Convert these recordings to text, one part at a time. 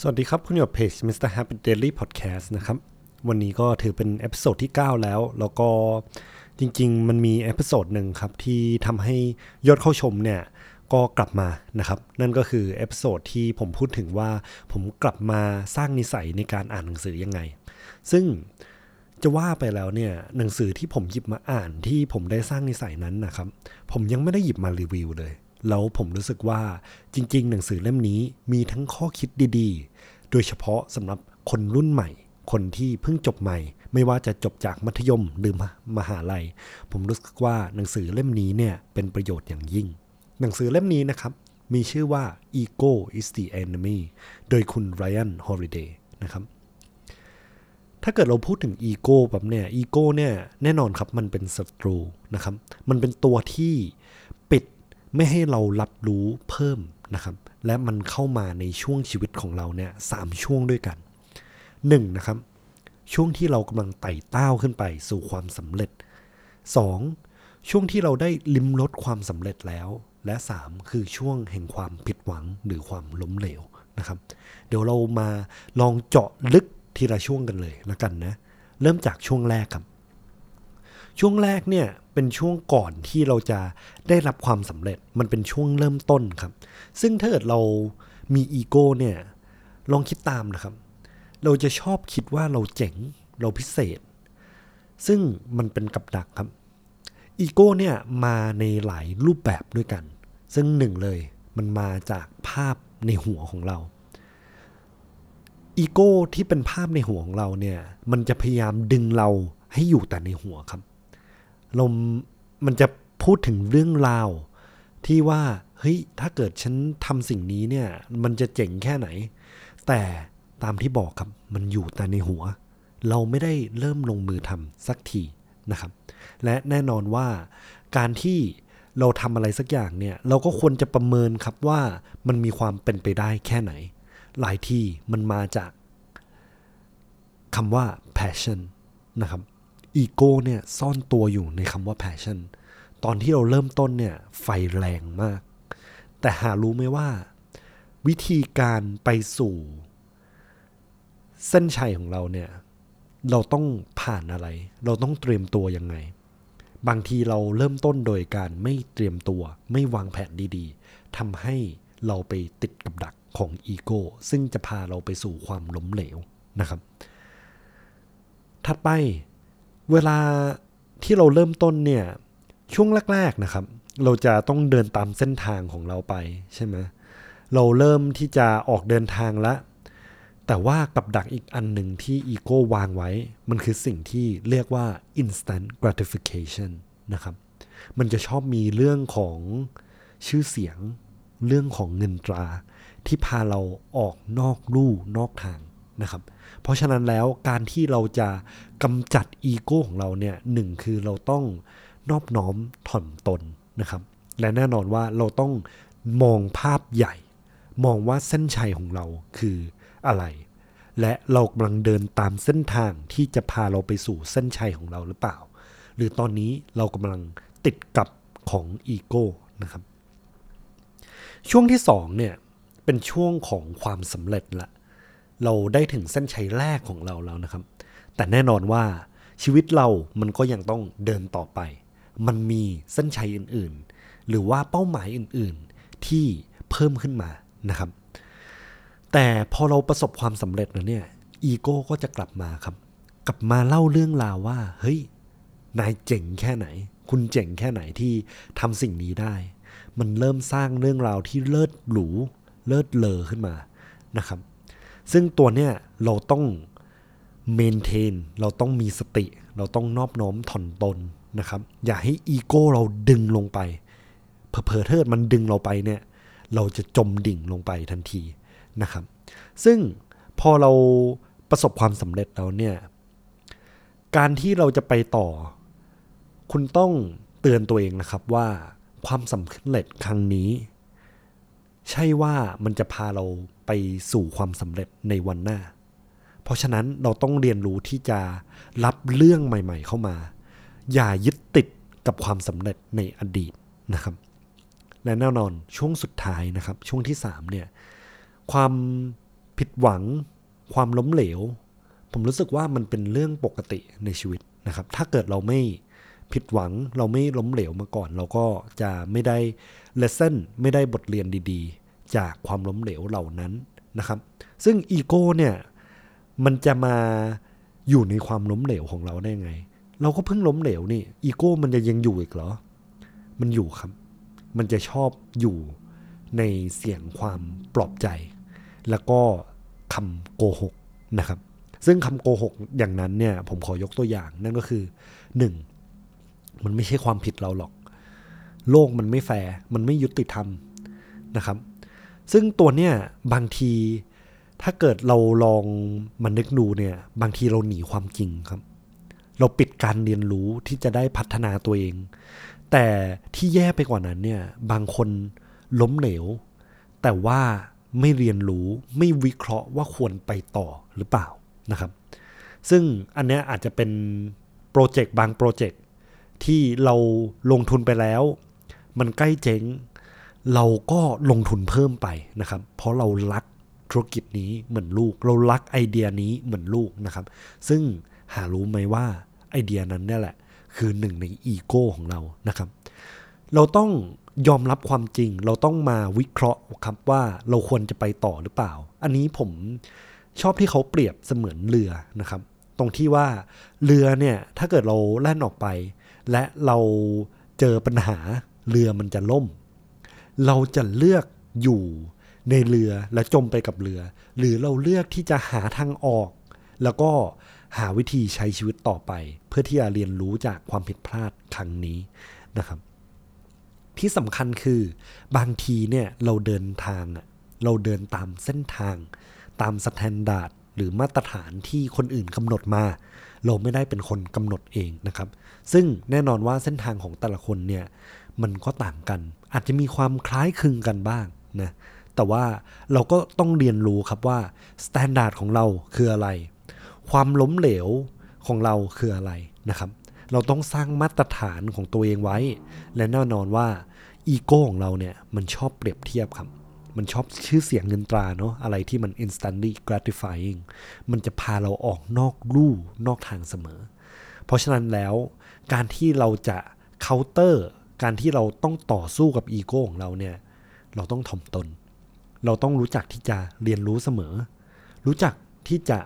สวัสดีครับ คุณอยู่กับเพจ Mr. Habit Diary Podcast นะครับ วันนี้ก็ถือเป็น episode ที่ 9 แล้ว แล้วก็จริง ๆ มันมี episode หนึ่งครับ ที่ทำให้ยอดเข้าชมเนี่ย ก็กลับมานะครับ นั่นก็คือ episode ที่ผมพูดถึงว่าผมกลับมาสร้างนิสัยในการอ่านหนังสือยังไง ซึ่งจะว่าไปแล้วเนี่ยหนังสือที่ผมหยิบมาอ่านที่ผมได้สร้างนิสัยนั้นนะครับ ผมยังไม่ได้หยิบมารีวิวเลย แล้วผมรู้สึกว่าจริง ๆ หนังสือเล่มนี้มีทั้งข้อคิดดีๆ โดยเฉพาะสำหรับคนรุ่นใหม่ คนที่เพิ่งจบใหม่ ไม่ว่าจะจบจากมัธยมหรือมหาลัย ผมรู้สึกว่าหนังสือเล่มนี้เนี่ยเป็นประโยชน์อย่างยิ่ง หนังสือเล่มนี้นะครับมีชื่อว่า Ego is the enemy โดยคุณ Ryan Holiday นะครับ ถ้าเกิดเราพูดถึงอีโก้แบบเนี่ย อีโก้เนี่ยแน่นอนครับมันเป็นศัตรูนะครับ มันเป็นตัวที่ ไม่ให้เรารับรู้เพิ่มนะครับ และมันเข้ามาในช่วงชีวิตของเราเนี่ยสามช่วงด้วยกันหนึ่งนะครับช่วงที่เรากำลังไต่เต้าขึ้นไปสู่ความสำเร็จ 2. ช่วงที่เราได้ลิ้มรสความสำเร็จแล้ว และ 3. คือช่วงแห่งความผิดหวังหรือความล้มเหลวนะครับ เดี๋ยวเรามาลองเจาะลึกทีละช่วงกันเลยล้วกันนะ เริ่มจากช่วงแรกครับ ช่วงแรกเนี่ยเป็นช่วงก่อนที่เราจะได้รับความสำเร็จมันเป็นช่วงเริ่มต้นครับ ซึ่งถ้าเกิดเรามีอีโก้เนี่ยลองคิดตามนะครับ เราจะชอบคิดว่าเราเจ๋งเราพิเศษ ซึ่งมันเป็นกับดักครับอีโก้เนี่ยมาในหลายรูปแบบด้วยกัน ซึ่งหนึ่งเลยมันมาจากภาพในหัวของเราอีโก้ที่เป็นภาพในหัวของเราเนี่ยมันจะพยายามดึงเราให้อยู่แต่ในหัวครับ เรามันจะพูดถึงเรื่องราว ที่ว่าเฮ้ยถ้าเกิดฉันทำสิ่งนี้เนี่ย มันจะเจ๋งแค่ไหน แต่ตามที่บอกครับมันอยู่แต่ในหัว เราไม่ได้เริ่มลงมือทำสักทีนะครับ และแน่นอนว่าการที่เราทำอะไรสักอย่างเนี่ย เราก็ควรจะประเมินครับว่ามันมีความเป็นไปได้แค่ไหน หลายที่มันมาจากคำว่า passion นะครับ อีโก้เนี่ยซ่อนตัวอยู่ในคำว่า passion ตอนที่เราเริ่มต้นเนี่ยไฟแรงมาก แต่หารู้ไหมว่า วิธีการไปสู่ เส้นชัยของเราเนี่ย เราต้องผ่านอะไร เราต้องเตรียมตัวยังไง บางทีเราเริ่มต้นโดยการไม่เตรียมตัว ไม่วางแผนดีๆทำให้เราไปติดกับดักของอีโก้ซึ่งจะพาเราไปสู่ความล้มเหลวนะครับ ถัดไป เวลาที่เราเริ่มต้นเนี่ยช่วงแรกๆนะครับ เราจะต้องเดินตามเส้นทางของเราไปใช่ไหมเราเริ่มที่จะออกเดินทางแล้วแต่ว่ากับดักอีกอันหนึ่งที่อีโก้วางไว้ มันคือสิ่งที่เรียกว่า instant gratification นะครับ มันจะชอบมีเรื่องของชื่อเสียง เรื่องของเงินตรา ที่พาเราออกนอกลู่นอกทาง นะครับ เพราะฉะนั้นแล้วการที่เราจะกำจัดอีโก้ของเราเนี่ยหนึ่งคือเราต้องนอบน้อมถ่อมตนนะครับ และแน่นอนว่าเราต้องมองภาพใหญ่ มองว่าเส้นชัยของเราคืออะไร และเรากำลังเดินตามเส้นทางที่จะพาเราไปสู่เส้นชัยของเราหรือเปล่า หรือตอนนี้เรากำลังติดกับของอีโก้นะครับ ช่วงที่สองเนี่ยเป็นช่วงของความสำเร็จละ เราได้ถึงเส้นชัยแรกของเราแล้วนะครับ แต่แน่นอนว่าชีวิตเรามันก็ยังต้องเดินต่อไป มันมีเส้นชัยอื่นๆ หรือว่าเป้าหมายอื่นๆ ที่เพิ่มขึ้นมานะครับ แต่พอเราประสบความสำเร็จแล้วเนี่ย อีโก้ก็จะกลับมาครับ กลับมาเล่าเรื่องราวว่า เฮ้ย นายเจ๋งแค่ไหน คุณเจ๋งแค่ไหนที่ทำสิ่งนี้ได้ มันเริ่มสร้างเรื่องราวที่เลิศหรู เลิศเลอขึ้นมานะครับ ซึ่งตัวเนี้ยเราต้องเมนเทนเราต้องมีสติ เราต้องนอบน้อมถ่อนตนนะครับ อย่าให้อีโก้เราดึงลงไปเพอเพอเทิดมันดึงเราไปเนี่ย เราจะจมดิ่งลงไปทันทีนะครับ ซึ่งพอเราประสบความสำเร็จแล้วเนี่ย การที่เราจะไปต่อ คุณต้องเตือนตัวเองนะครับว่าความสำเร็จครั้งนี้ ใช่ว่ามันจะพาเรา ไปสู่ความสำเร็จในวันหน้า เพราะฉะนั้นเราต้องเรียนรู้ที่จะรับเรื่องใหม่ ๆ เข้ามา อย่ายึดติดกับความสำเร็จในอดีตนะครับ และแน่นอนช่วงสุดท้ายนะครับ ช่วงที่3เนี่ยความผิดหวัง ความล้มเหลว ผมรู้สึกว่ามันเป็นเรื่องปกติในชีวิตนะครับ ถ้าเกิดเราไม่ผิดหวังเราไม่ล้มเหลวมาก่อน เราก็จะไม่ได้เลสเซ่นไม่ได้บทเรียนดี ๆ จากความล้มเหลวเหล่านั้นนะครับ ซึ่งอีโก้เนี่ยมันจะมาอยู่ในความล้มเหลวของเราได้ไง เราก็เพิ่งล้มเหลวนี่อีโก้มันจะยังอยู่อีกเหรอ มันอยู่ครับ มันจะชอบอยู่ในเสียงความปลอบใจ แล้วก็คำโกหกนะครับ ซึ่งคำโกหกอย่างนั้นเนี่ยผมขอยกตัวอย่างนั่นก็คือหนึ่งมันไม่ใช่ความผิดเราหรอก โลกมันไม่แฟร์มันไม่ยุติธรรมนะครับ ซึ่งตัวเนี้ยบางทีถ้าเกิดเราลองมันนึกดูเนี่ย บางทีเราหนีความจริงครับ เราปิดการเรียนรู้ที่จะได้พัฒนาตัวเอง แต่ที่แย่ไปกว่านั้นเนี่ย บางคนล้มเหลว แต่ว่าไม่เรียนรู้ไม่วิเคราะห์ว่าควรไปต่อหรือเปล่านะครับ ซึ่งอันเนี้ยอาจจะเป็นโปรเจกต์บางโปรเจกต์ที่เราลงทุนไปแล้ว มันใกล้เจ๊ง เราก็ลงทุนเพิ่มไปนะครับ เพราะเรารักธุรกิจนี้เหมือนลูก เรารักไอเดียนี้เหมือนลูกนะครับ ซึ่งหารู้ไหมว่าไอเดียนั้นเนี่ยแหละ คือหนึ่งในอีโก้ของเรานะครับ เราต้องยอมรับความจริง เราต้องมาวิเคราะห์ครับว่าเราควรจะไปต่อหรือเปล่า อันนี้ผมชอบที่เขาเปรียบเสมือนเรือนะครับ ตรงที่ว่าเรือเนี่ยถ้าเกิดเราแล่นออกไป และเราเจอปัญหาเรือมันจะล่ม เราจะเลือกอยู่ในเรือและจมไปกับเรือ หรือเราเลือกที่จะหาทางออก แล้วก็หาวิธีใช้ชีวิตต่อไป เพื่อที่จะเรียนรู้จากความผิดพลาดครั้งนี้นะครับ ที่สำคัญคือบางทีเนี่ยเราเดินทางเราเดินตามเส้นทาง ตาม standard หรือมาตรฐานที่คนอื่นกำหนดมา เราไม่ได้เป็นคนกำหนดเองนะครับ ซึ่งแน่นอนว่าเส้นทางของแต่ละคนเนี่ยมันก็ต่างกัน อาจจะมีความคล้ายคลึงกันบ้างนะแต่ว่าเราก็ต้องเรียนรู้ครับว่า standard ของเราคืออะไร ความล้มเหลวของเราคืออะไรนะครับ เราต้องสร้างมาตรฐานของตัวเองไว้ และแน่นอนว่าอีโก้ของเราเนี่ยมันชอบเปรียบเทียบครับ มันชอบชื่อเสียงเงินตราเนาะอะไรที่มัน instantly gratifying มันจะพาเราออกนอกลู่นอกทางเสมอ เพราะฉะนั้นแล้วการที่เราจะ counter การที่เราต้องต่อสู้กับอีโก้ของเราเนี่ย เราต้องถ่อมตน เราต้องรู้จักที่จะเรียนรู้เสมอ รู้จักที่จะ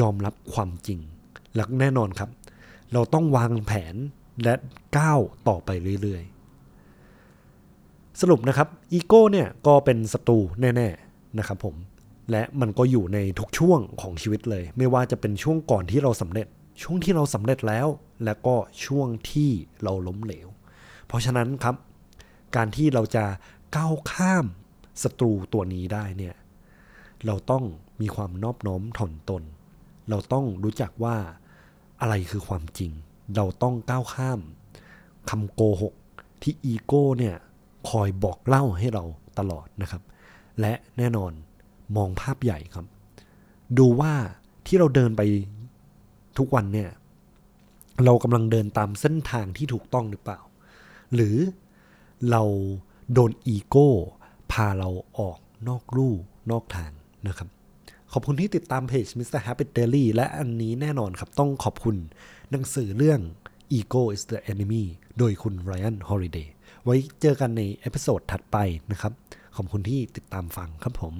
ยอมรับความจริง และแน่นอนครับ เราต้องวางแผนและก้าวต่อไปเรื่อยๆ สรุปนะครับอีโก้เนี่ยก็เป็นศัตรูแน่ๆนะครับผมและมันก็อยู่ในทุกช่วงของชีวิตเลย ไม่ว่าจะเป็นช่วงก่อนที่เราสำเร็จ ช่วงที่เราสำเร็จแล้ว และก็ช่วงที่เราล้มเหลว เพราะฉะนั้นครับ การที่เราจะก้าวข้ามศัตรูตัวนี้ได้เนี่ยเราต้องมีความนอบน้อมถ่อมตน เราต้องรู้จักว่าอะไรคือความจริง เราต้องก้าวข้ามคำโกหกที่อีโก้เนี่ยคอยบอกเล่าให้เราตลอดนะครับ และแน่นอนมองภาพใหญ่ครับ ดูว่าที่เราเดินไปทุกวันเนี่ย เรากำลังเดินตามเส้นทางที่ถูกต้องหรือเปล่า หรือเราโดนอีโก้พาเราออกนอกลู่นอกทางนะครับ ขอบคุณที่ติดตามเพจ Mr. Habit Diary และอันนี้แน่นอนครับต้องขอบคุณหนังสือเรื่อง Ego is the Enemy โดยคุณ Ryan Holiday ไว้เจอกันใน episode ถัดไปนะครับ ขอบคุณที่ติดตามฟังครับผม